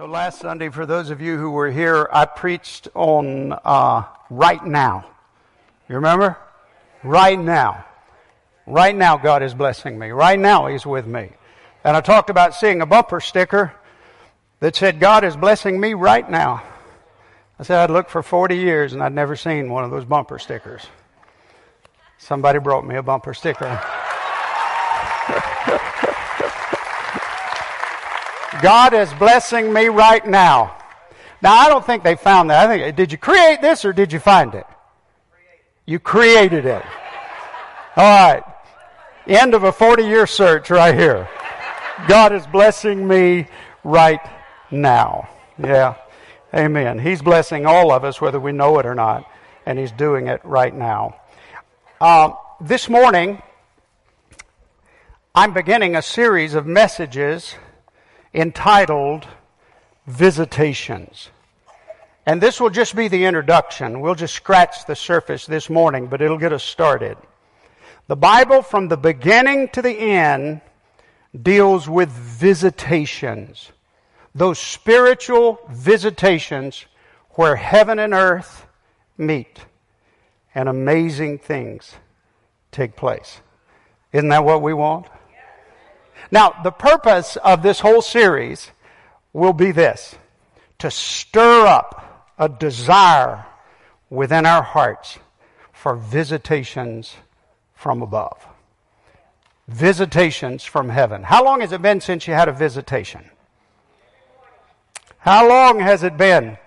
So, last Sunday, for those of you who were here, I preached on uh, right now. You remember? Right now. Right now, God is blessing me. Right now, He's with me. And I talked about seeing a bumper sticker that said, God is blessing me right now. I said I'd looked for 40 years and I'd never seen one of those bumper stickers. Somebody brought me a bumper sticker. God is blessing me right now. Now, I don't think they found that. I think, did you create this or did you find it? You created it. All right. End of a 40 year search right here. God is blessing me right now. Yeah. Amen. He's blessing all of us, whether we know it or not, and He's doing it right now. Uh, this morning, I'm beginning a series of messages entitled Visitations. And this will just be the introduction. We'll just scratch the surface this morning, but it'll get us started. The Bible, from the beginning to the end, deals with visitations those spiritual visitations where heaven and earth meet and amazing things take place. Isn't that what we want? Now, the purpose of this whole series will be this to stir up a desire within our hearts for visitations from above. Visitations from heaven. How long has it been since you had a visitation? How long has it been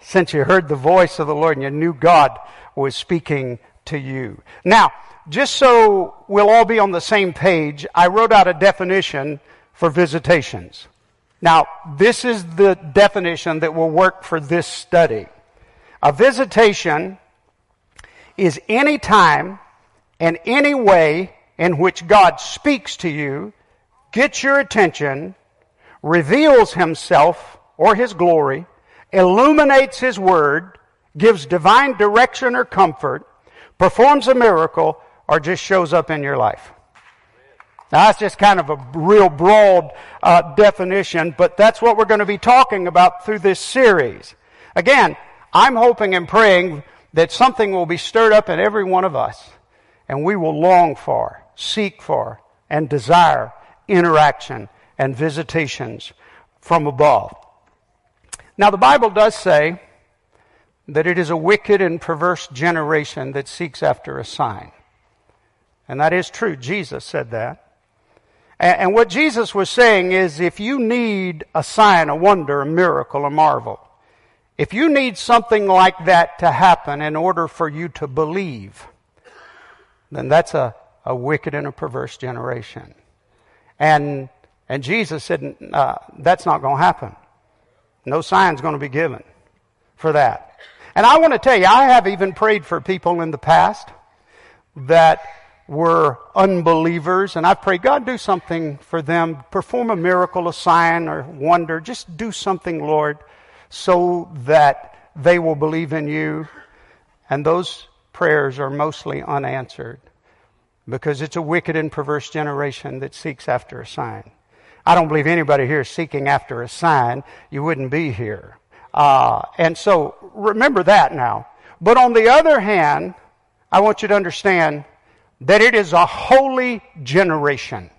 since you heard the voice of the Lord and you knew God was speaking to you? Now, just so we'll all be on the same page, I wrote out a definition for visitations. Now, this is the definition that will work for this study. A visitation is any time and any way in which God speaks to you, gets your attention, reveals himself or his glory, illuminates his word, gives divine direction or comfort, performs a miracle, or just shows up in your life. Now, that's just kind of a real broad uh, definition, but that's what we're going to be talking about through this series. Again, I'm hoping and praying that something will be stirred up in every one of us, and we will long for, seek for, and desire interaction and visitations from above. Now, the Bible does say that it is a wicked and perverse generation that seeks after a sign. And that is true. Jesus said that. And what Jesus was saying is if you need a sign, a wonder, a miracle, a marvel, if you need something like that to happen in order for you to believe, then that's a, a wicked and a perverse generation. And, and Jesus said, uh, that's not going to happen. No sign's going to be given for that. And I want to tell you, I have even prayed for people in the past that were unbelievers, and I pray, God, do something for them. Perform a miracle, a sign, or wonder. Just do something, Lord, so that they will believe in you. And those prayers are mostly unanswered because it's a wicked and perverse generation that seeks after a sign. I don't believe anybody here is seeking after a sign. You wouldn't be here. Uh, and so remember that now. But on the other hand, I want you to understand that it is a holy generation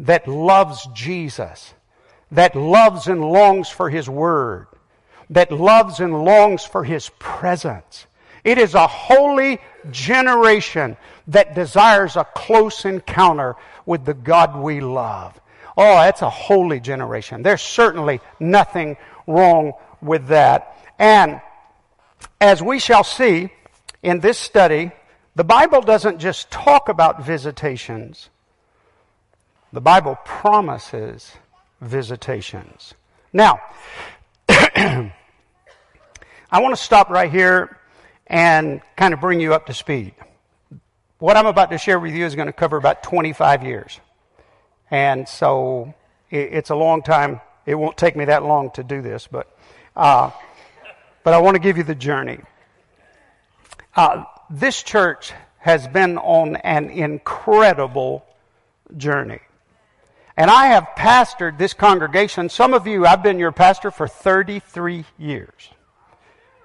that loves Jesus, that loves and longs for His Word, that loves and longs for His presence. It is a holy generation that desires a close encounter with the God we love. Oh, that's a holy generation. There's certainly nothing wrong with that. And as we shall see in this study, the Bible doesn't just talk about visitations. The Bible promises visitations. Now, I want to stop right here and kind of bring you up to speed. What I'm about to share with you is going to cover about 25 years. And so it's a long time. It won't take me that long to do this, but, uh, but I want to give you the journey. Uh, this church has been on an incredible journey. And I have pastored this congregation. Some of you, I've been your pastor for 33 years.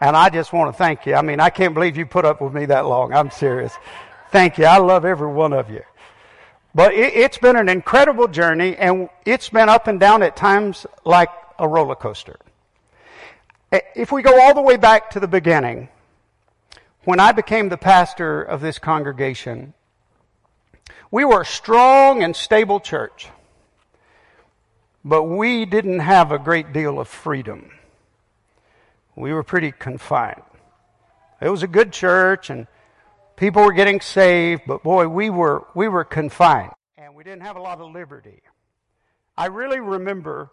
And I just want to thank you. I mean, I can't believe you put up with me that long. I'm serious. Thank you. I love every one of you. But it, has been an incredible journey, and it's been up and down at times like a roller coaster. If we go all the way back to the beginning, when I became the pastor of this congregation, we were a strong and stable church, but we didn't have a great deal of freedom. We were pretty confined. It was a good church and people were getting saved, but boy, we were, we were confined and we didn't have a lot of liberty. I really remember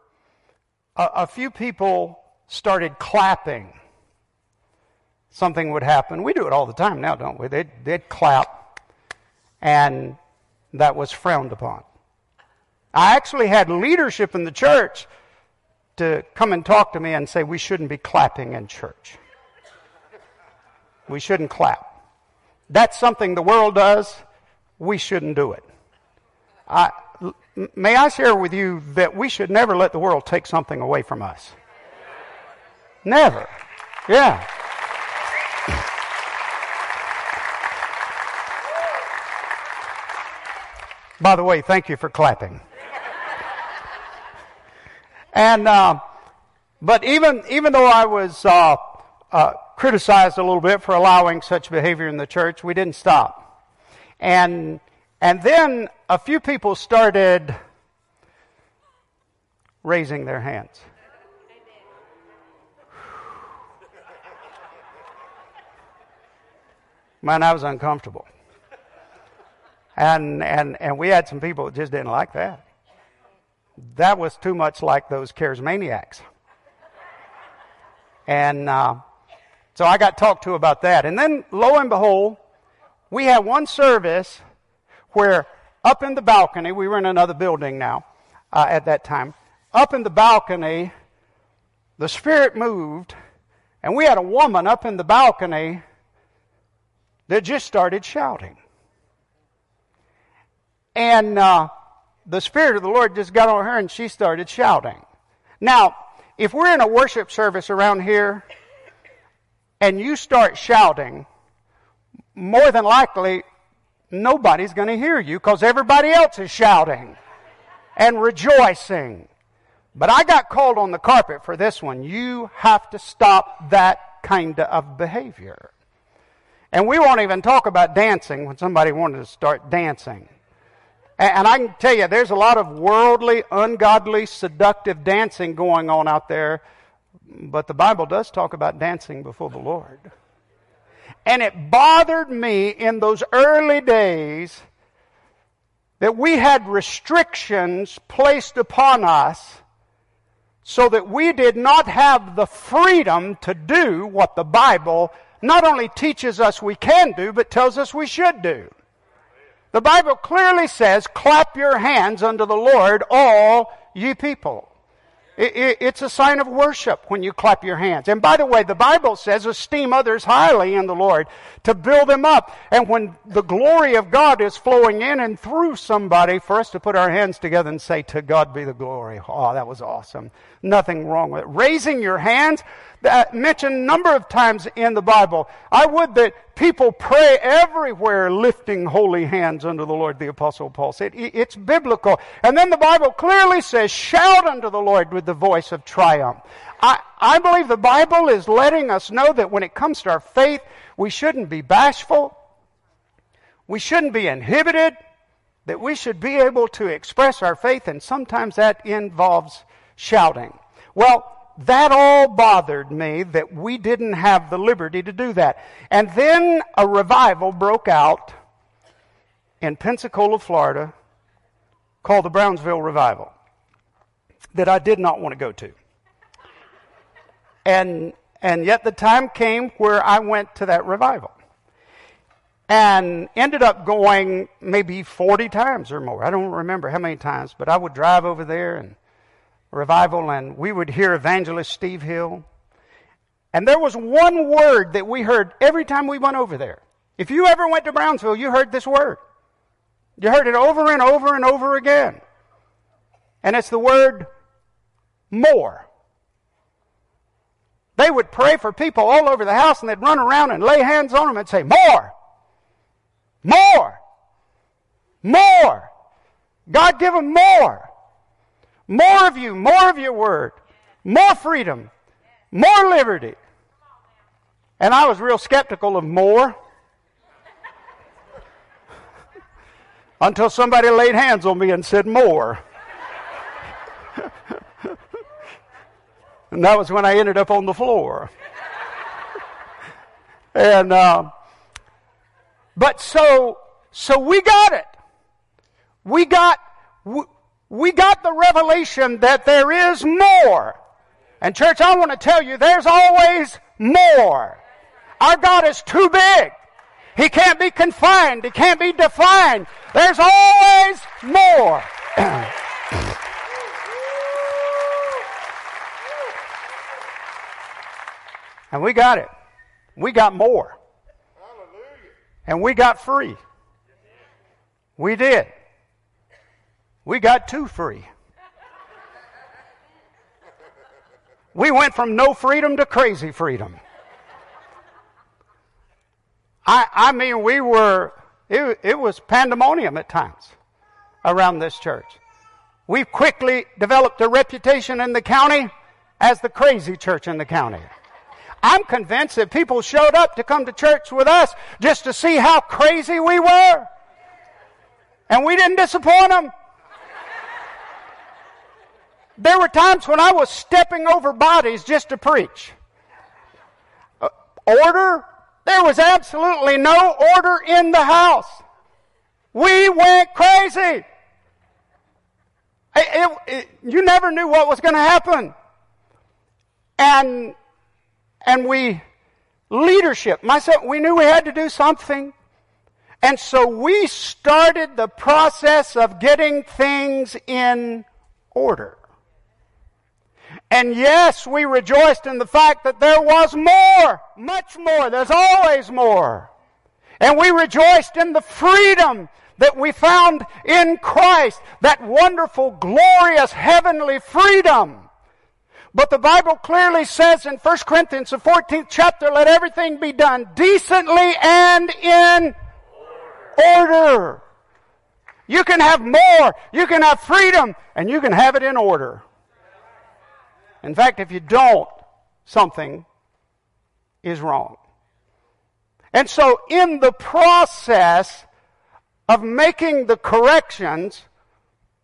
a, a few people started clapping something would happen. We do it all the time now, don't we? They'd, they'd clap, and that was frowned upon. I actually had leadership in the church to come and talk to me and say we shouldn't be clapping in church. We shouldn't clap. That's something the world does. We shouldn't do it. I, may I share with you that we should never let the world take something away from us? Never. Yeah. By the way, thank you for clapping. and, uh, but even, even though I was uh, uh, criticized a little bit for allowing such behavior in the church, we didn't stop. And, and then a few people started raising their hands. Man, I was uncomfortable. And, and, and we had some people that just didn't like that. That was too much like those charismaniacs. And uh, so I got talked to about that. And then, lo and behold, we had one service where up in the balcony, we were in another building now uh, at that time, up in the balcony, the Spirit moved, and we had a woman up in the balcony that just started shouting. And uh, the Spirit of the Lord just got on her and she started shouting. Now, if we're in a worship service around here and you start shouting, more than likely nobody's going to hear you because everybody else is shouting and rejoicing. But I got called on the carpet for this one. You have to stop that kind of behavior. And we won't even talk about dancing when somebody wanted to start dancing. And I can tell you, there's a lot of worldly, ungodly, seductive dancing going on out there, but the Bible does talk about dancing before the Lord. And it bothered me in those early days that we had restrictions placed upon us so that we did not have the freedom to do what the Bible not only teaches us we can do, but tells us we should do. The Bible clearly says, clap your hands unto the Lord, all ye people. it's a sign of worship when you clap your hands. And by the way, the Bible says, esteem others highly in the Lord to build them up. And when the glory of God is flowing in and through somebody, for us to put our hands together and say, to God be the glory. Oh, that was awesome. Nothing wrong with it. Raising your hands, that mentioned a number of times in the Bible. I would that people pray everywhere lifting holy hands unto the Lord, the Apostle Paul said. It's biblical. And then the Bible clearly says, shout unto the Lord with the voice of triumph. I, I believe the Bible is letting us know that when it comes to our faith, we shouldn't be bashful. We shouldn't be inhibited. That we should be able to express our faith, and sometimes that involves shouting. Well, that all bothered me that we didn't have the liberty to do that. And then a revival broke out in Pensacola, Florida, called the Brownsville Revival, that I did not want to go to. and, and yet the time came where I went to that revival. And ended up going maybe 40 times or more. I don't remember how many times, but I would drive over there and revival and we would hear evangelist Steve Hill. And there was one word that we heard every time we went over there. If you ever went to Brownsville, you heard this word. You heard it over and over and over again. And it's the word more. They would pray for people all over the house and they'd run around and lay hands on them and say, More! More! More! God give them more! More of you, more of your word, more freedom, more liberty. And I was real skeptical of more until somebody laid hands on me and said more. and that was when I ended up on the floor. and uh, but so so we got it. We got we, got the revelation that there is more. And church, I want to tell you, there's always more. Our God is too big. He can't be confined. He can't be defined. There's always more. and we got it. We got more. And we got free. We did. We got too free. We went from no freedom to crazy freedom. I, I mean, we were, it, it was pandemonium at times around this church. We quickly developed a reputation in the county as the crazy church in the county. I'm convinced that people showed up to come to church with us just to see how crazy we were. And we didn't disappoint them. There were times when I was stepping over bodies just to preach. Uh, order there was absolutely no order in the house. We went crazy. It, it, it, you never knew what was going to happen. And, and we, leadership, myself, we knew we had to do something. And so we started the process of getting things in order. And yes, we rejoiced in the fact that there was more, much more. There's always more. And we rejoiced in the freedom that we found in Christ, that wonderful, glorious, heavenly freedom. But the Bible clearly says in 1 Corinthians, the 14th chapter, let everything be done decently and in order. You can have more, you can have freedom, and you can have it in order. In fact, if you don't, something is wrong. And so, in the process of making the corrections,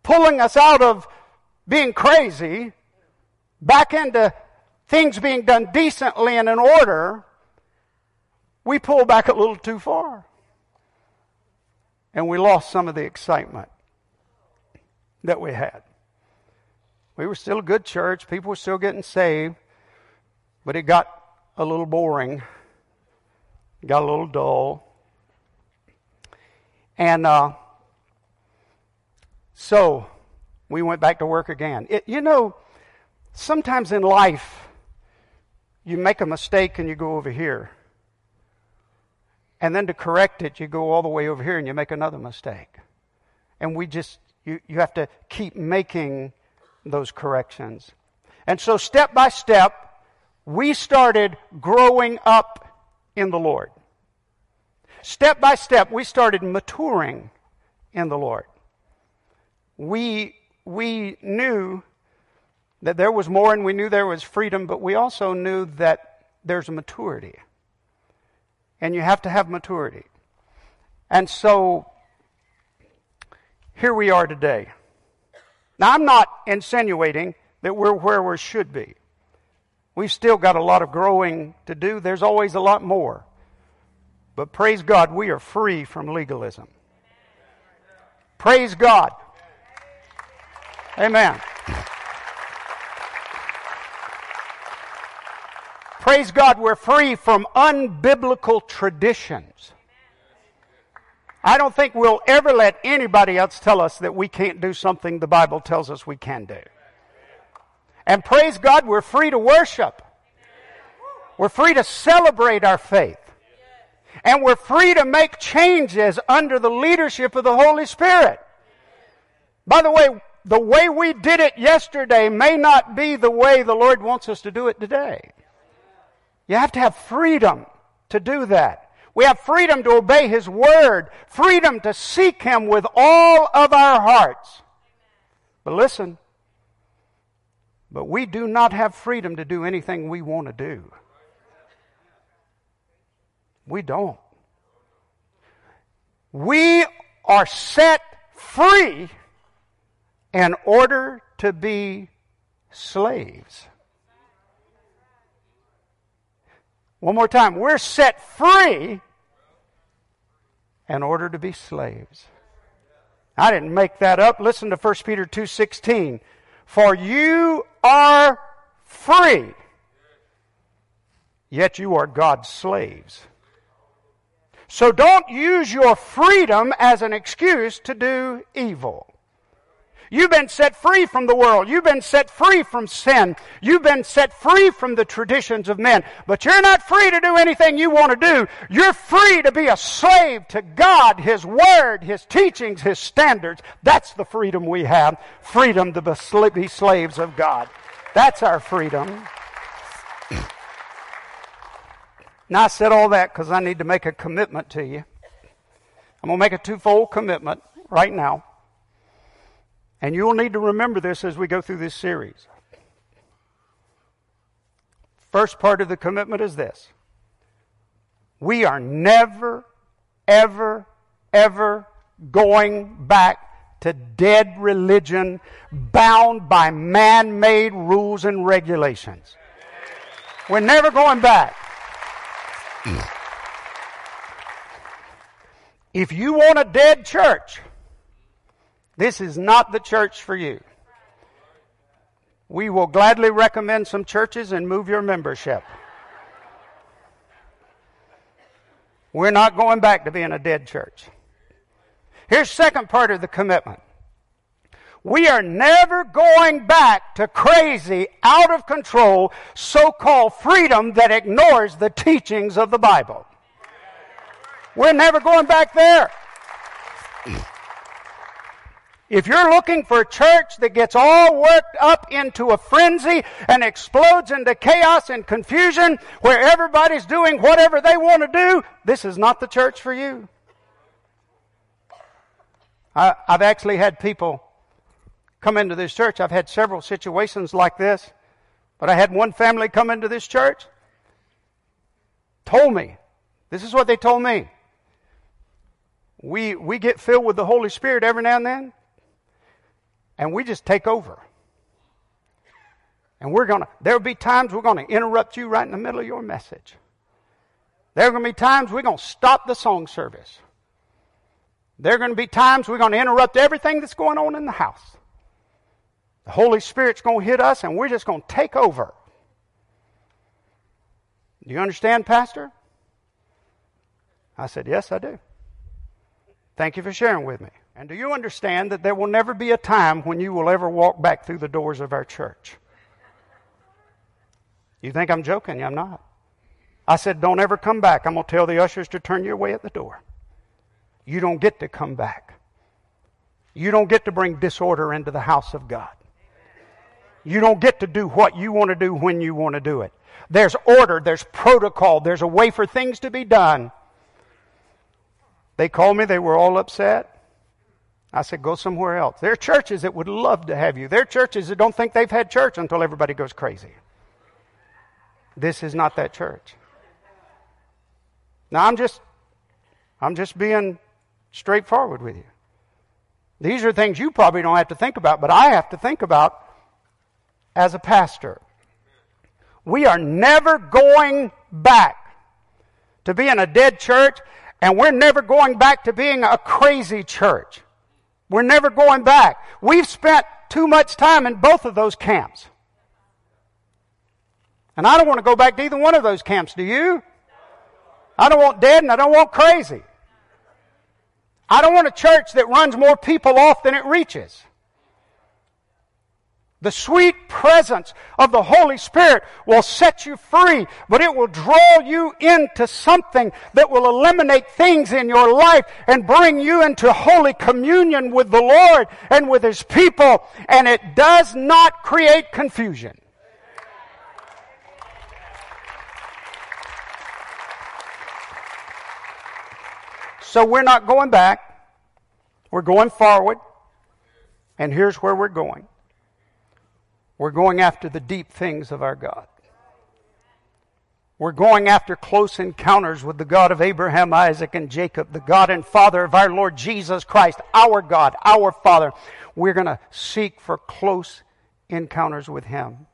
pulling us out of being crazy, back into things being done decently and in order, we pull back a little too far. And we lost some of the excitement that we had. We were still a good church. People were still getting saved. But it got a little boring, it got a little dull. And uh, so we went back to work again. It, you know, sometimes in life, you make a mistake and you go over here. And then to correct it, you go all the way over here and you make another mistake. And we just, you, you have to keep making those corrections. And so, step by step, we started growing up in the Lord. Step by step, we started maturing in the Lord. We, we knew that there was more and we knew there was freedom, but we also knew that there's a maturity. And you have to have maturity. And so, here we are today. Now, I'm not insinuating that we're where we should be. We've still got a lot of growing to do. There's always a lot more. But praise God, we are free from legalism. Praise God. Amen. Praise God, we're free from unbiblical traditions. I don't think we'll ever let anybody else tell us that we can't do something the Bible tells us we can do. And praise God, we're free to worship. We're free to celebrate our faith. And we're free to make changes under the leadership of the Holy Spirit. By the way, the way we did it yesterday may not be the way the Lord wants us to do it today. You have to have freedom to do that. We have freedom to obey His Word, freedom to seek Him with all of our hearts. But listen, but we do not have freedom to do anything we want to do. We don't. We are set free in order to be slaves. One more time. We're set free in order to be slaves. I didn't make that up. Listen to 1 Peter 2:16. For you are free, yet you are God's slaves. So don't use your freedom as an excuse to do evil. You've been set free from the world. You've been set free from sin. You've been set free from the traditions of men. But you're not free to do anything you want to do. You're free to be a slave to God, His Word, His teachings, His standards. That's the freedom we have. Freedom to be slaves of God. That's our freedom. Now I said all that because I need to make a commitment to you. I'm going to make a twofold commitment right now. And you'll need to remember this as we go through this series. First part of the commitment is this we are never, ever, ever going back to dead religion bound by man made rules and regulations. We're never going back. If you want a dead church, this is not the church for you. We will gladly recommend some churches and move your membership. We're not going back to being a dead church. Here's second part of the commitment. We are never going back to crazy, out of control, so-called freedom that ignores the teachings of the Bible. We're never going back there. If you're looking for a church that gets all worked up into a frenzy and explodes into chaos and confusion where everybody's doing whatever they want to do, this is not the church for you. I, have actually had people come into this church. I've had several situations like this, but I had one family come into this church, told me, this is what they told me. We, we get filled with the Holy Spirit every now and then and we just take over. And we're going to, there'll be times we're going to interrupt you right in the middle of your message. There are going to be times we're going to stop the song service. There are going to be times we're going to interrupt everything that's going on in the house. The Holy Spirit's going to hit us and we're just going to take over. Do you understand, Pastor? I said, Yes, I do. Thank you for sharing with me. And do you understand that there will never be a time when you will ever walk back through the doors of our church? You think I'm joking? I'm not. I said, don't ever come back. I'm going to tell the ushers to turn you away at the door. You don't get to come back. You don't get to bring disorder into the house of God. You don't get to do what you want to do when you want to do it. There's order, there's protocol, there's a way for things to be done. They called me, they were all upset. I said, go somewhere else. There are churches that would love to have you. There are churches that don't think they've had church until everybody goes crazy. This is not that church. Now I'm just, I'm just being straightforward with you. These are things you probably don't have to think about, but I have to think about as a pastor. We are never going back to being a dead church, and we're never going back to being a crazy church. We're never going back. We've spent too much time in both of those camps. And I don't want to go back to either one of those camps, do you? I don't want dead and I don't want crazy. I don't want a church that runs more people off than it reaches. The sweet presence of the Holy Spirit will set you free, but it will draw you into something that will eliminate things in your life and bring you into holy communion with the Lord and with His people. And it does not create confusion. So we're not going back. We're going forward. And here's where we're going. We're going after the deep things of our God. We're going after close encounters with the God of Abraham, Isaac, and Jacob, the God and Father of our Lord Jesus Christ, our God, our Father. We're going to seek for close encounters with Him.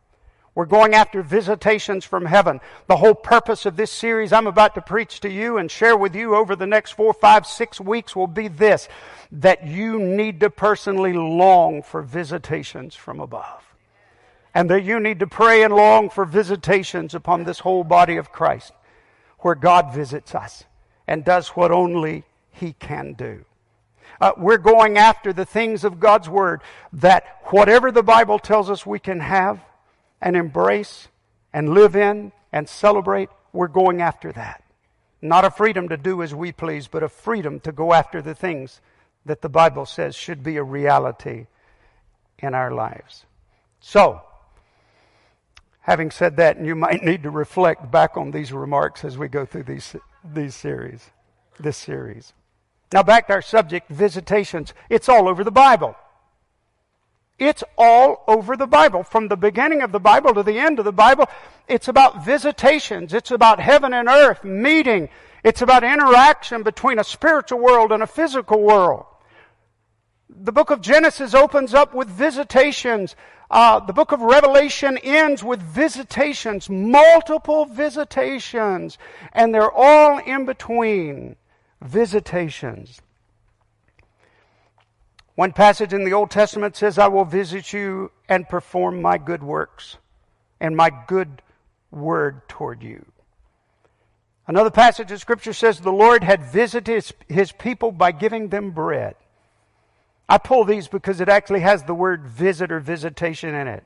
We're going after visitations from heaven. The whole purpose of this series I'm about to preach to you and share with you over the next four, five, six weeks will be this that you need to personally long for visitations from above and that you need to pray and long for visitations upon this whole body of Christ, where God visits us and does what only He can do. Uh, we're going after the things of God's Word that whatever the Bible tells us we can have and embrace and live in and celebrate, we're going after that. Not a freedom to do as we please, but a freedom to go after the things that the Bible says should be a reality in our lives. So, Having said that, you might need to reflect back on these remarks as we go through these, these series, this series. Now back to our subject, visitations. It's all over the Bible. It's all over the Bible. From the beginning of the Bible to the end of the Bible, it's about visitations. It's about heaven and earth meeting. It's about interaction between a spiritual world and a physical world. The book of Genesis opens up with visitations uh, the book of Revelation ends with visitations, multiple visitations, and they're all in between visitations. One passage in the Old Testament says, I will visit you and perform my good works and my good word toward you. Another passage of Scripture says, The Lord had visited his, his people by giving them bread. I pull these because it actually has the word visit or visitation in it.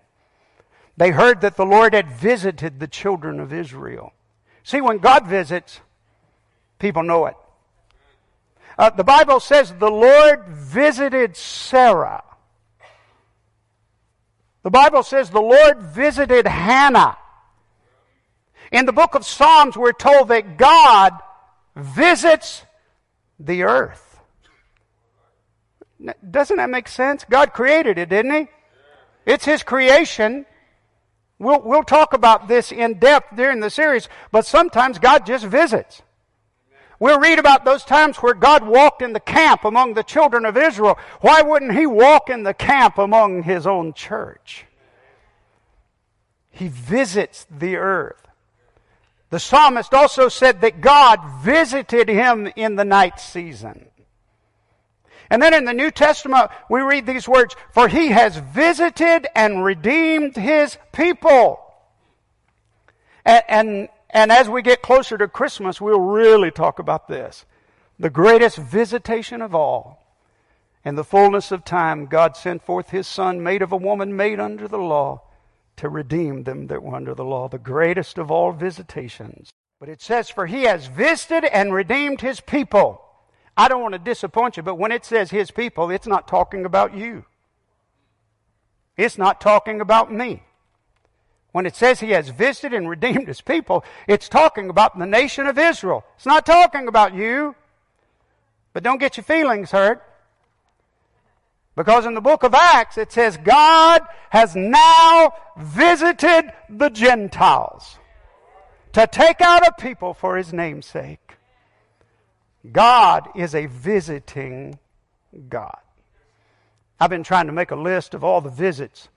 They heard that the Lord had visited the children of Israel. See, when God visits, people know it. Uh, the Bible says the Lord visited Sarah. The Bible says the Lord visited Hannah. In the book of Psalms, we're told that God visits the earth. Doesn't that make sense? God created it, didn't He? It's His creation. We'll, we'll talk about this in depth during the series, but sometimes God just visits. We'll read about those times where God walked in the camp among the children of Israel. Why wouldn't He walk in the camp among His own church? He visits the earth. The psalmist also said that God visited him in the night season. And then in the New Testament, we read these words, for he has visited and redeemed his people. And, and, and as we get closer to Christmas, we'll really talk about this. The greatest visitation of all. In the fullness of time, God sent forth his Son, made of a woman, made under the law, to redeem them that were under the law. The greatest of all visitations. But it says, For he has visited and redeemed his people. I don't want to disappoint you, but when it says his people, it's not talking about you. It's not talking about me. When it says he has visited and redeemed his people, it's talking about the nation of Israel. It's not talking about you. But don't get your feelings hurt. Because in the book of Acts, it says God has now visited the Gentiles to take out a people for his name's sake. God is a visiting God. I've been trying to make a list of all the visits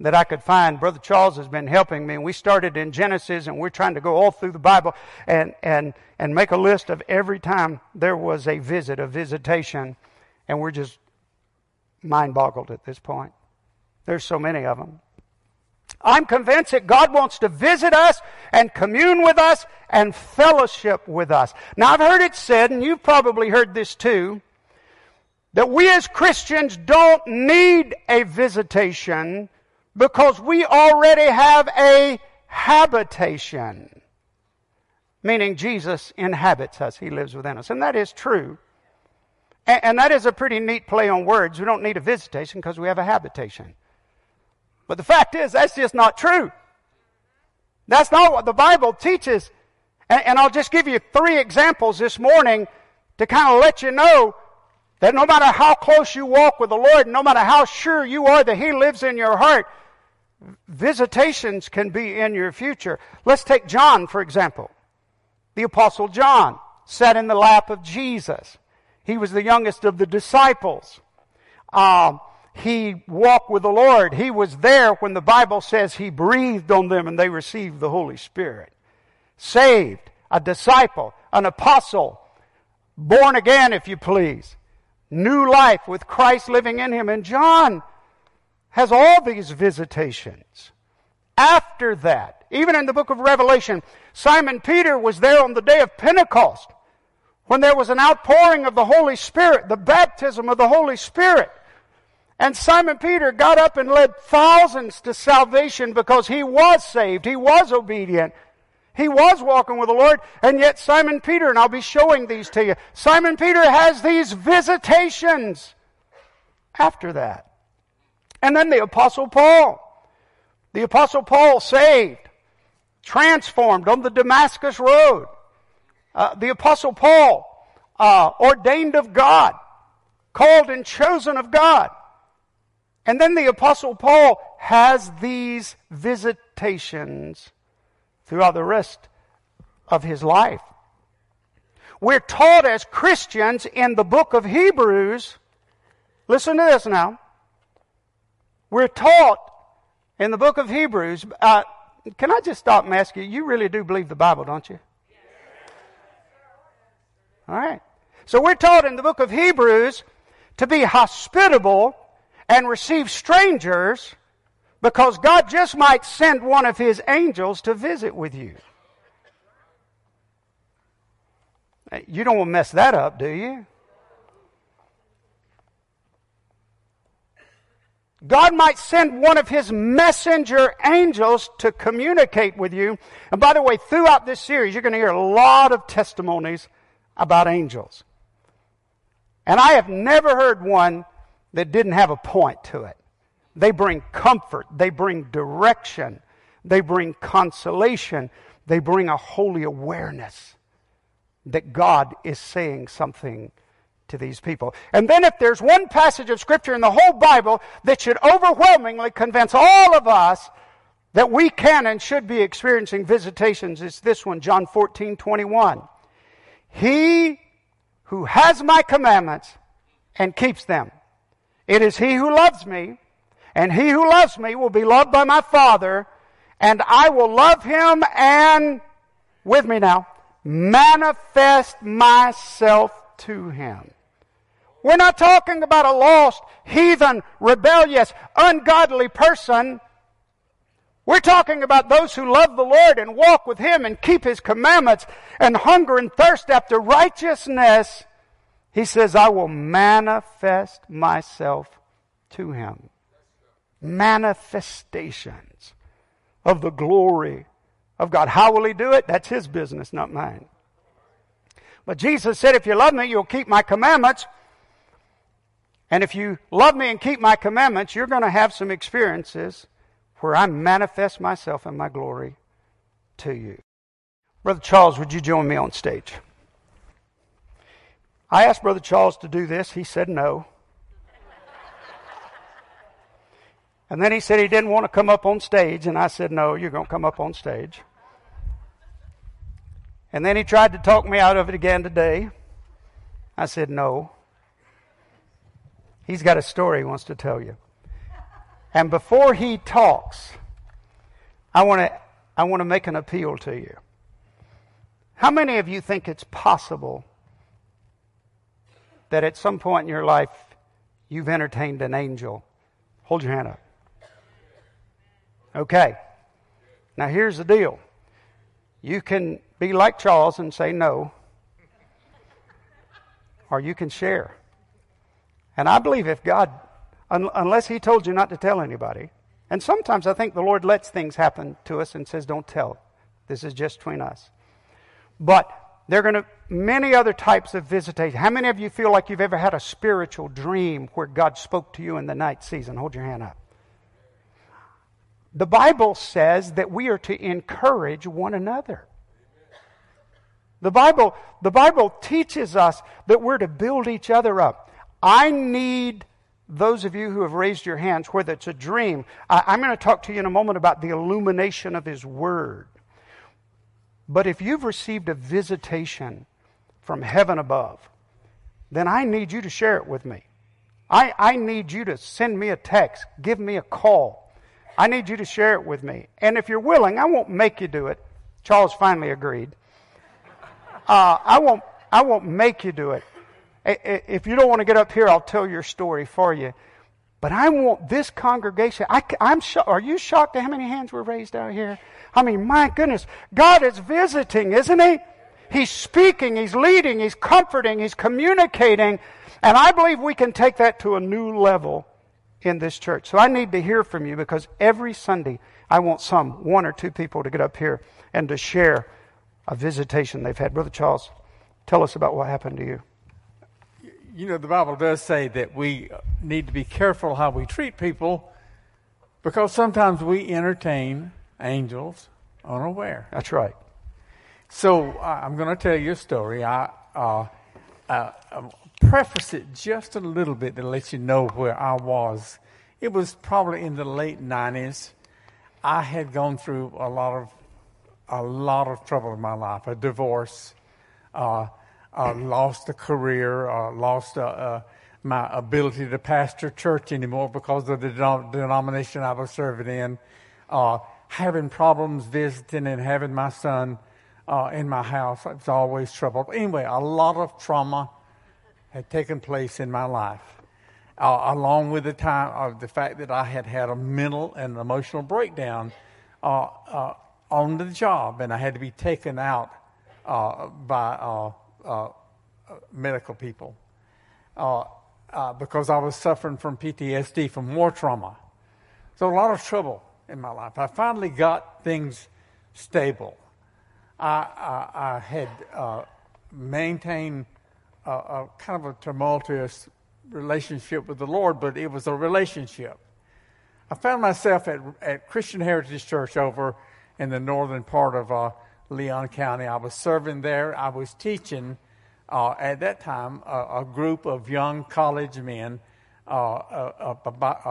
that I could find. Brother Charles has been helping me, and we started in Genesis, and we're trying to go all through the Bible and, and, and make a list of every time there was a visit, a visitation, and we're just mind boggled at this point. There's so many of them. I'm convinced that God wants to visit us and commune with us and fellowship with us. Now I've heard it said, and you've probably heard this too, that we as Christians don't need a visitation because we already have a habitation. Meaning Jesus inhabits us. He lives within us. And that is true. And, that is a pretty neat play on words. We don't need a visitation because we have a habitation. But the fact is, that's just not true. That's not what the Bible teaches. And, and I'll just give you three examples this morning to kind of let you know that no matter how close you walk with the Lord, no matter how sure you are that He lives in your heart, visitations can be in your future. Let's take John, for example. The Apostle John sat in the lap of Jesus. He was the youngest of the disciples. Um, he walked with the Lord. He was there when the Bible says he breathed on them and they received the Holy Spirit. Saved, a disciple, an apostle, born again, if you please. New life with Christ living in him. And John has all these visitations. After that, even in the book of Revelation, Simon Peter was there on the day of Pentecost when there was an outpouring of the Holy Spirit, the baptism of the Holy Spirit. And Simon Peter got up and led thousands to salvation because he was saved. He was obedient. He was walking with the Lord. And yet Simon Peter, and I'll be showing these to you, Simon Peter has these visitations after that. And then the Apostle Paul. The Apostle Paul saved, transformed on the Damascus Road. Uh, the Apostle Paul, uh, ordained of God, called and chosen of God. And then the Apostle Paul has these visitations throughout the rest of his life. We're taught as Christians in the book of Hebrews, listen to this now. We're taught in the book of Hebrews, uh, can I just stop and ask you, you really do believe the Bible, don't you? All right. So we're taught in the book of Hebrews to be hospitable and receive strangers because God just might send one of His angels to visit with you. You don't want to mess that up, do you? God might send one of His messenger angels to communicate with you. And by the way, throughout this series, you're going to hear a lot of testimonies about angels. And I have never heard one that didn't have a point to it. They bring comfort, they bring direction, they bring consolation, they bring a holy awareness that God is saying something to these people. And then if there's one passage of scripture in the whole Bible that should overwhelmingly convince all of us that we can and should be experiencing visitations, it's this one, John 14, 21. He who has my commandments and keeps them it is he who loves me, and he who loves me will be loved by my Father, and I will love him and, with me now, manifest myself to him. We're not talking about a lost, heathen, rebellious, ungodly person. We're talking about those who love the Lord and walk with Him and keep His commandments and hunger and thirst after righteousness he says, I will manifest myself to him. Manifestations of the glory of God. How will he do it? That's his business, not mine. But Jesus said, if you love me, you'll keep my commandments. And if you love me and keep my commandments, you're going to have some experiences where I manifest myself and my glory to you. Brother Charles, would you join me on stage? I asked Brother Charles to do this. He said no. And then he said he didn't want to come up on stage, and I said, No, you're going to come up on stage. And then he tried to talk me out of it again today. I said, No. He's got a story he wants to tell you. And before he talks, I want to, I want to make an appeal to you. How many of you think it's possible that at some point in your life you've entertained an angel? Hold your hand up. Okay. Now here's the deal. You can be like Charles and say no, or you can share. And I believe if God, un- unless He told you not to tell anybody, and sometimes I think the Lord lets things happen to us and says, don't tell. This is just between us. But they're going to many other types of visitation. How many of you feel like you've ever had a spiritual dream where God spoke to you in the night season? Hold your hand up. The Bible says that we are to encourage one another. The Bible, the Bible teaches us that we're to build each other up. I need those of you who have raised your hands, whether it's a dream, I, am going to talk to you in a moment about the illumination of His Word. But if you've received a visitation from heaven above, then I need you to share it with me. I, I need you to send me a text, give me a call. I need you to share it with me. And if you're willing, I won't make you do it. Charles finally agreed. Uh, I won't. I won't make you do it. If you don't want to get up here, I'll tell your story for you. But I want this congregation. I, am sho- Are you shocked at how many hands were raised out here? I mean, my goodness, God is visiting, isn't He? He's speaking, He's leading, He's comforting, He's communicating. And I believe we can take that to a new level in this church. So I need to hear from you because every Sunday I want some, one or two people to get up here and to share a visitation they've had. Brother Charles, tell us about what happened to you. You know, the Bible does say that we need to be careful how we treat people because sometimes we entertain angels unaware. That's right. So uh, I'm going to tell you a story. I uh, uh, um, preface it just a little bit to let you know where I was. It was probably in the late 90s. I had gone through a lot of a lot of trouble in my life. A divorce, uh, uh, lost a career, uh, lost my ability to pastor church anymore because of the denomination I was serving in having problems visiting and having my son uh, in my house. I was always trouble. Anyway, a lot of trauma had taken place in my life, uh, along with the time of the fact that I had had a mental and emotional breakdown uh, uh on the job, and I had to be taken out uh, by uh, medical people because I was suffering from PTSD from war trauma. So a lot of trouble in my life. I finally got things stable. I, I, I had uh, maintained a, a, kind of a tumultuous relationship with the Lord, but it was a relationship. I found myself at, at Christian Heritage Church over in the northern part of uh, Leon County. I was serving there. I was teaching uh, at that time a, a, group of young college men uh,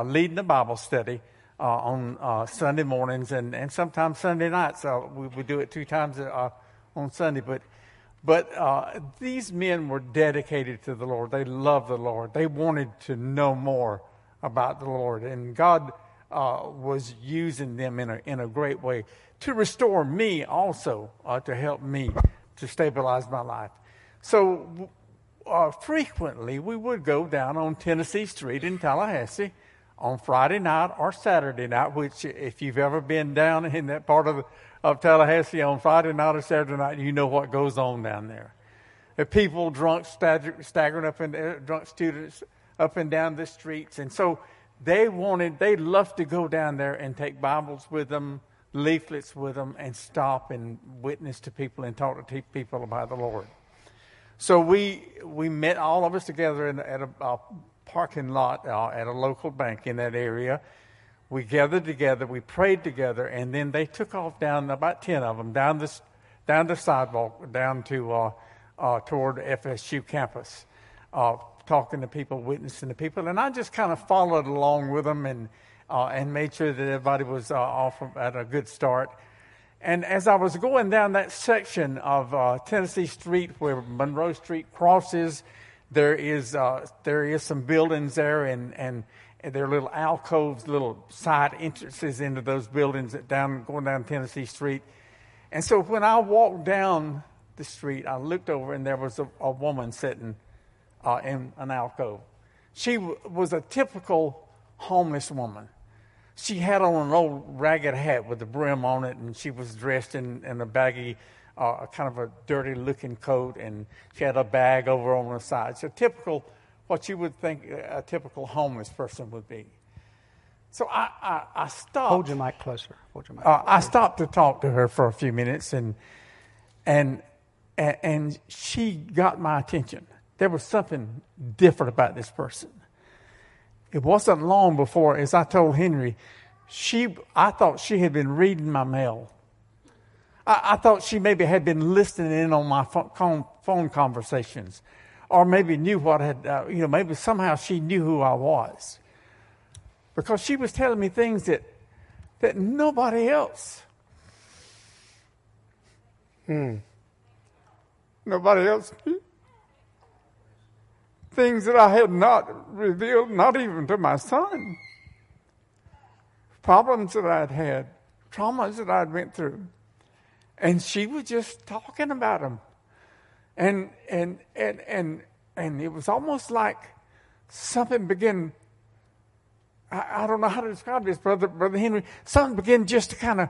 leading a Bible study uh, on uh, Sunday mornings and, and sometimes Sunday nights. Uh, we, we do it two times uh, on Sunday. But, but uh, these men were dedicated to the Lord. They loved the Lord. They wanted to know more about the Lord. And God uh, was using them in a, in a great way to restore me also, to help me to stabilize my life. So frequently we would go down on Tennessee Street in Tallahassee on Friday night or Saturday night, which if you've ever been down in that part of, of Tallahassee on Friday night or Saturday night, you know what goes on down there. The people drunk staggering up and uh, drunk students up and down the streets. And so they wanted, they loved to go down there and take Bibles with them, leaflets with them, and stop and witness to people and talk to people about the Lord. So we, we met all of us together in, at a, a parking lot uh, at a local bank in that area. We gathered together, we prayed together, and then they took off down about ten of them down this down the sidewalk down to uh, uh, toward FSU campus, uh, talking to people, witnessing to people, and I just kind of followed along with them and uh, and made sure that everybody was uh, off at a good start. And as I was going down that section of Tennessee Street where Monroe Street crosses there is uh, there is some buildings there, and and there are little alcoves, little side entrances into those buildings down going down Tennessee Street. And so when I walked down the street, I looked over, and there was a, a woman sitting uh, in an alcove. She w- was a typical homeless woman. she had on an old ragged hat with a brim on it, and she was dressed in, in a baggy, uh, kind of a dirty looking coat, and she had a bag over on the side. So typical, what you would think a typical homeless person would be. So I, I, I stopped. Hold your mic closer. Hold your mic. Uh, I stopped to talk to her for a few minutes, and and and she got my attention. There was something different about this person it wasn't long before, as I told Henry, she, I thought she had been reading my mail. I, I thought she maybe had been listening in on my phone, phone conversations, or maybe knew what had, uh, you know, maybe somehow she knew who I was, because she was telling me things that that nobody else. Hmm. Nobody else knew things that I had not revealed, not even to my son. Problems that I'd had, traumas that I'd went through. And she was just talking about him. And, and, and, and, and it was almost like something began, I, I don't know how to describe this, Brother, Brother Henry, something began just to kind of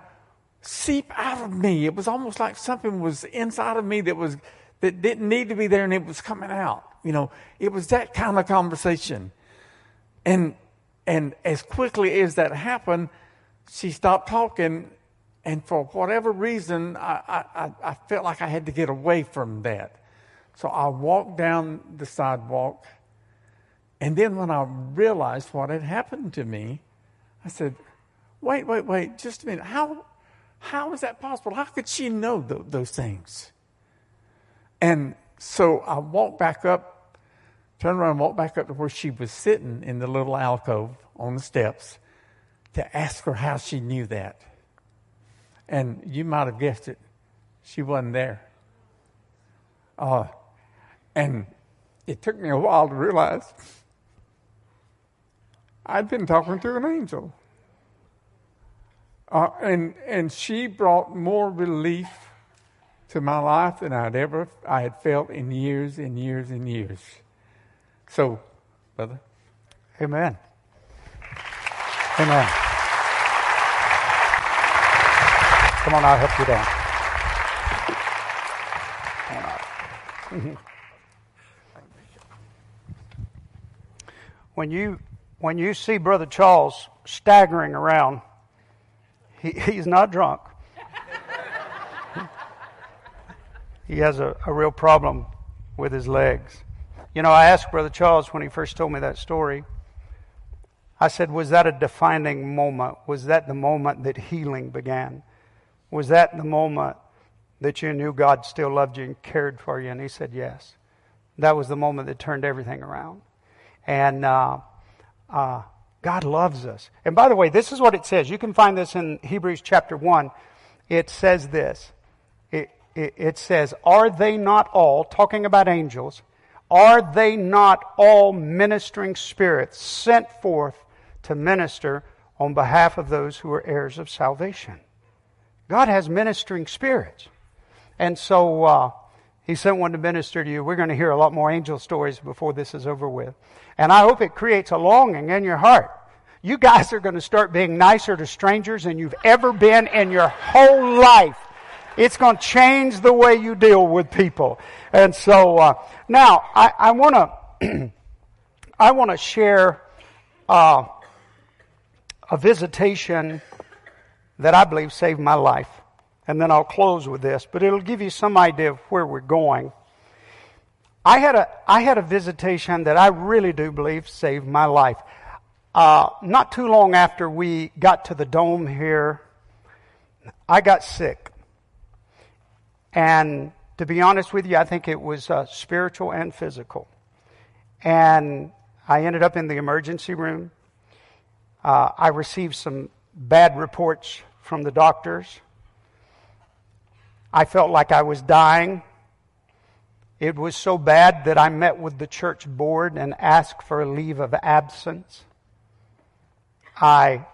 seep out of me. It was almost like something was inside of me that was, that didn't need to be there and it was coming out. You know, it was that kind of conversation. And and as quickly as that happened, she stopped talking, and for whatever reason, I, I, I felt like I had to get away from that. So I walked down the sidewalk, and then when I realized what had happened to me, I said, "Wait, wait, wait, just a minute. How how is that possible? How could she know th- those things?" And so I walked back up, turned around walked back up to where she was sitting in the little alcove on the steps to ask her how she knew that. And you might have guessed it, she wasn't there. Uh, and it took me a while to realize I'd been talking to an angel. Uh, and, and she brought more relief to my life than I'd ever I had felt in years and years and years. So, brother. Amen. Amen. Come on, I'll help you down. when you when you see Brother Charles staggering around, he, he's not drunk. he has a, a real problem with his legs. You know, I asked Brother Charles when he first told me that story. I said, Was that a defining moment? Was that the moment that healing began? Was that the moment that you knew God still loved you and cared for you? And he said, Yes. That was the moment that turned everything around. And uh, uh, God loves us. And by the way, this is what it says. You can find this in Hebrews chapter 1. It says this it says, Are they not all, talking about angels, are they not all ministering spirits sent forth to minister on behalf of those who are heirs of salvation? God has ministering spirits. And so uh, He sent one to minister to you. We're going to hear a lot more angel stories before this is over with. And I hope it creates a longing in your heart. You guys are going to start being nicer to strangers than you've ever been in your whole life. It's going to change the way you deal with people. And so uh, now I want to I want to share uh, a visitation that I believe saved my life, and then I'll close with this. But it'll give you some idea of where we're going. I had a I had a visitation that I really do believe saved my life. Uh, not too long after we got to the dome here, I got sick. And to be honest with you, I think it was uh, spiritual and physical. And I ended up in the emergency room. Uh, I received some bad reports from the doctors. I felt like I was dying. It was so bad that I met with the church board and asked for a leave of absence. I,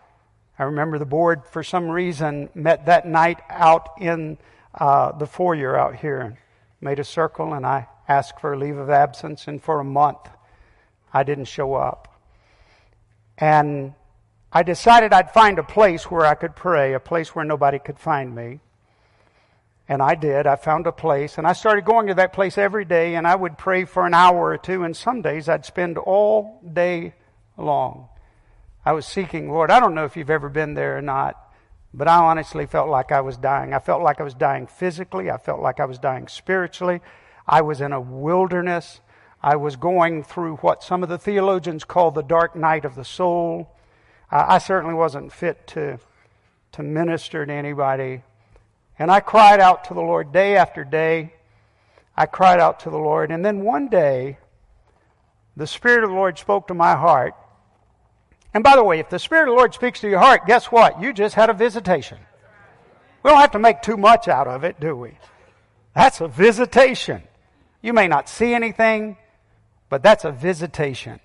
I remember the board, for some reason, met that night out in uh, the foyer out here and made a circle, and I asked for a leave of absence, and for a month I didn't show up. And I decided I'd find a place where I could pray, a place where nobody could find me. And I did. I found a place and I started going to that place every day and I would pray for an hour or two and some days I'd spend all day long. I was seeking Lord. I don't know if you've ever been there or not, but I honestly felt like I was dying. I felt like I was dying physically. I felt like I was dying spiritually. I was in a wilderness. I was going through what some of the theologians call the dark night of the soul. I, I certainly wasn't fit to, to minister to anybody. And I cried out to the Lord day after day. I cried out to the Lord. And then one day, the Spirit of the Lord spoke to my heart. And by the way, if the Spirit of the Lord speaks to your heart, guess what? You just had a visitation. We don't have to make too much out of it, do we? That's a visitation. You may not see anything, but that's a visitation.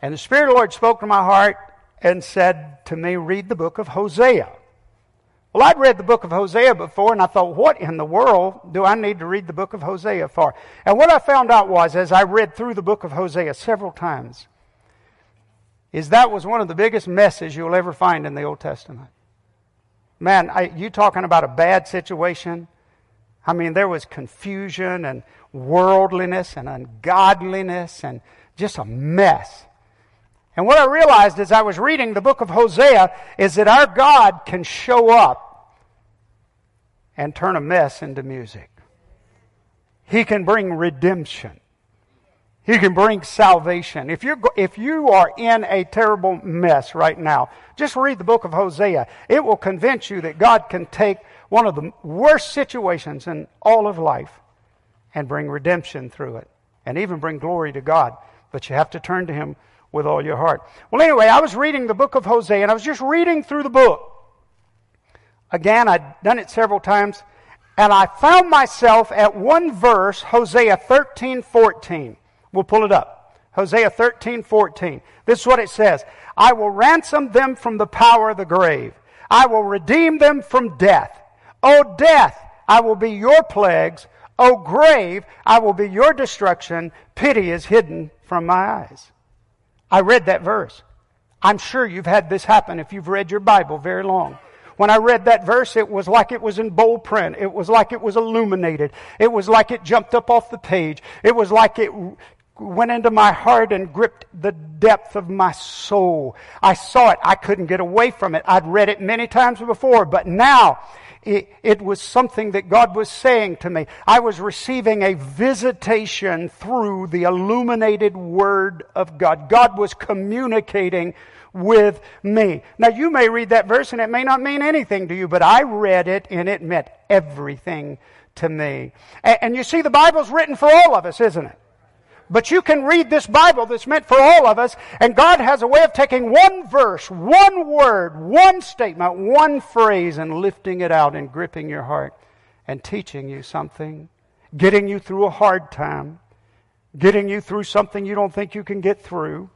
And the Spirit of the Lord spoke to my heart and said to me, Read the book of Hosea. Well, I'd read the book of Hosea before, and I thought, what in the world do I need to read the book of Hosea for? And what I found out was, as I read through the book of Hosea several times, is that was one of the biggest messes you'll ever find in the Old Testament. Man, I, you talking about a bad situation? I mean, there was confusion and worldliness and ungodliness and just a mess. And what I realized as I was reading the book of Hosea is that our God can show up and turn a mess into music. He can bring redemption. He can bring salvation. If you're, if you are in a terrible mess right now, just read the book of Hosea. It will convince you that God can take one of the worst situations in all of life and bring redemption through it and even bring glory to God. But you have to turn to Him with all your heart. Well, anyway, I was reading the book of Hosea and I was just reading through the book. Again, I'd done it several times and I found myself at one verse, Hosea 13, 14. We'll pull it up. Hosea 13, 14. This is what it says. I will ransom them from the power of the grave. I will redeem them from death. O death, I will be your plagues. O grave, I will be your destruction. Pity is hidden from my eyes. I read that verse. I'm sure you've had this happen if you've read your Bible very long. When I read that verse, it was like it was in bold print. It was like it was illuminated. It was like it jumped up off the page. It was like it went into my heart and gripped the depth of my soul. I saw it. I couldn't get away from it. I'd read it many times before, but now it, it, was something that God was saying to me. I was receiving a visitation through the illuminated Word of God. God was communicating with me. Now you may read that verse and it may not mean anything to you, but I read it and it meant everything to me. And, and you see, the Bible's written for all of us, isn't it? But you can read this Bible that's meant for all of us, and God has a way of taking one verse, one word, one statement, one phrase, and lifting it out and gripping your heart and teaching you something, getting you through a hard time, getting you through something you don't think you can get through.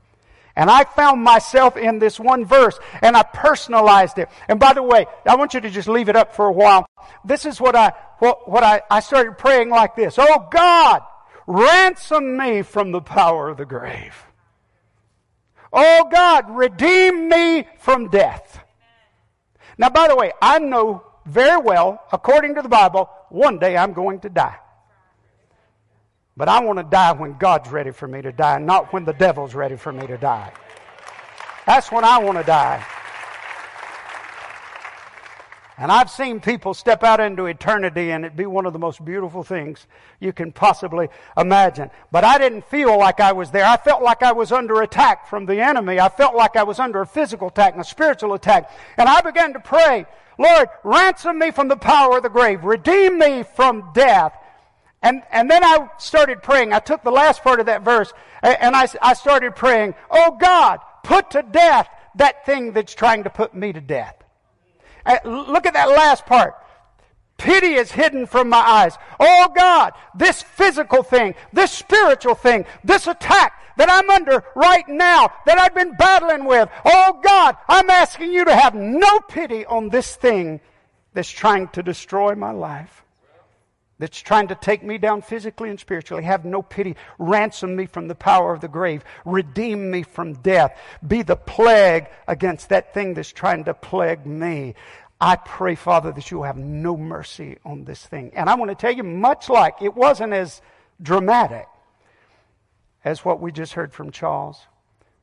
And I found myself in this one verse and I personalized it. And by the way, I want you to just leave it up for a while. This is what I, what, what I, I started praying like this. Oh God, Ransom me from the power of the grave. Oh God, redeem me from death. Now, by the way, I know very well, according to the Bible, one day I'm going to die. But I want to die when God's ready for me to die, not when the devil's ready for me to die. That's when I want to die. And I've seen people step out into eternity and it be one of the most beautiful things you can possibly imagine. But I didn't feel like I was there. I felt like I was under attack from the enemy. I felt like I was under a physical attack and a spiritual attack. And I began to pray, Lord, ransom me from the power of the grave. Redeem me from death. And, and then I started praying. I took the last part of that verse and I, I started praying, Oh God, put to death that thing that's trying to put me to death. Uh, look at that last part. Pity is hidden from my eyes. Oh God, this physical thing, this spiritual thing, this attack that I'm under right now, that I've been battling with. Oh God, I'm asking you to have no pity on this thing that's trying to destroy my life. That's trying to take me down physically and spiritually. Have no pity. Ransom me from the power of the grave. Redeem me from death. Be the plague against that thing that's trying to plague me. I pray, Father, that you will have no mercy on this thing. And I want to tell you, much like it wasn't as dramatic as what we just heard from Charles,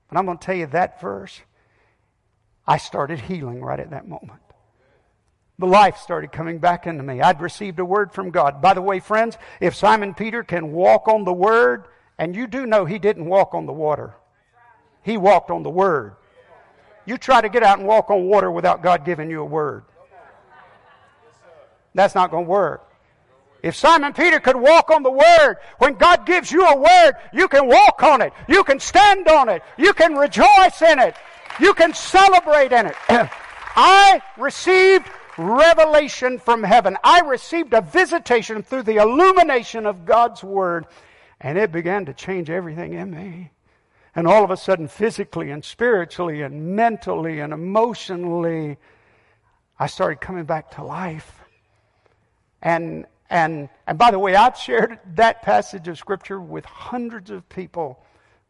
but I'm going to tell you that verse, I started healing right at that moment. The life started coming back into me. I'd received a word from God. By the way, friends, if Simon Peter can walk on the word, and you do know he didn't walk on the water, he walked on the word. You try to get out and walk on water without God giving you a word. That's not going to work. If Simon Peter could walk on the Word, when God gives you a Word, you can walk on it. You can stand on it. You can rejoice in it. You can celebrate in it. I received revelation from heaven. I received a visitation through the illumination of God's Word, and it began to change everything in me. And all of a sudden, physically and spiritually and mentally and emotionally, I started coming back to life. And, and, and by the way, I've shared that passage of Scripture with hundreds of people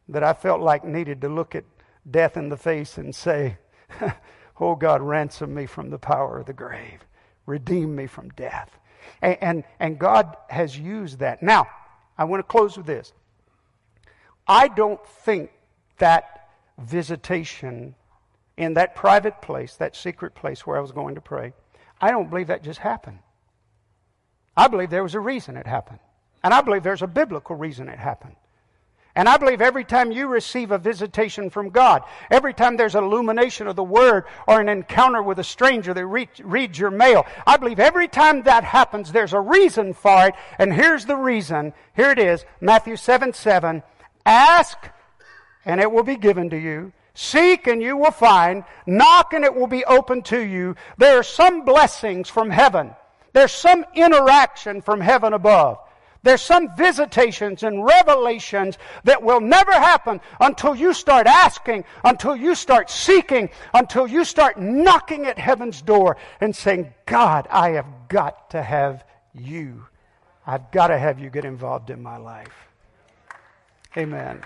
that I felt like needed to look at death in the face and say, Oh God, ransom me from the power of the grave, redeem me from death. And, and, and God has used that. Now, I want to close with this. I don't think that visitation in that private place, that secret place where I was going to pray, I don't believe that just happened. I believe there was a reason it happened. And I believe there's a biblical reason it happened. And I believe every time you receive a visitation from God, every time there's an illumination of the Word or an encounter with a stranger that re- reads your mail, I believe every time that happens, there's a reason for it. And here's the reason. Here it is Matthew 7 7. Ask and it will be given to you. Seek and you will find. Knock and it will be open to you. There are some blessings from heaven. There's some interaction from heaven above. There's some visitations and revelations that will never happen until you start asking, until you start seeking, until you start knocking at heaven's door and saying, God, I have got to have you. I've got to have you get involved in my life. Amen.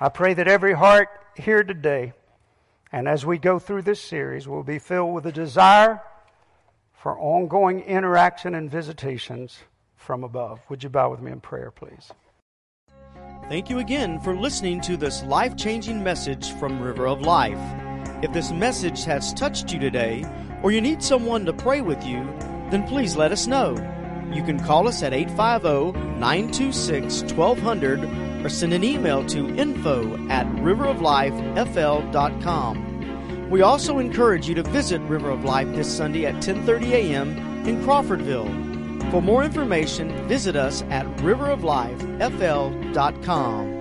I pray that every heart here today, and as we go through this series, we will be filled with a desire for ongoing interaction and visitations from above. Would you bow with me in prayer, please? Thank you again for listening to this life changing message from River of Life. If this message has touched you today, or you need someone to pray with you, then please let us know. You can call us at 850 926 1200 or send an email to info at riveroflifefl.com. We also encourage you to visit River of Life this Sunday at 10:30 a.m. in Crawfordville. For more information, visit us at riveroflifefl.com.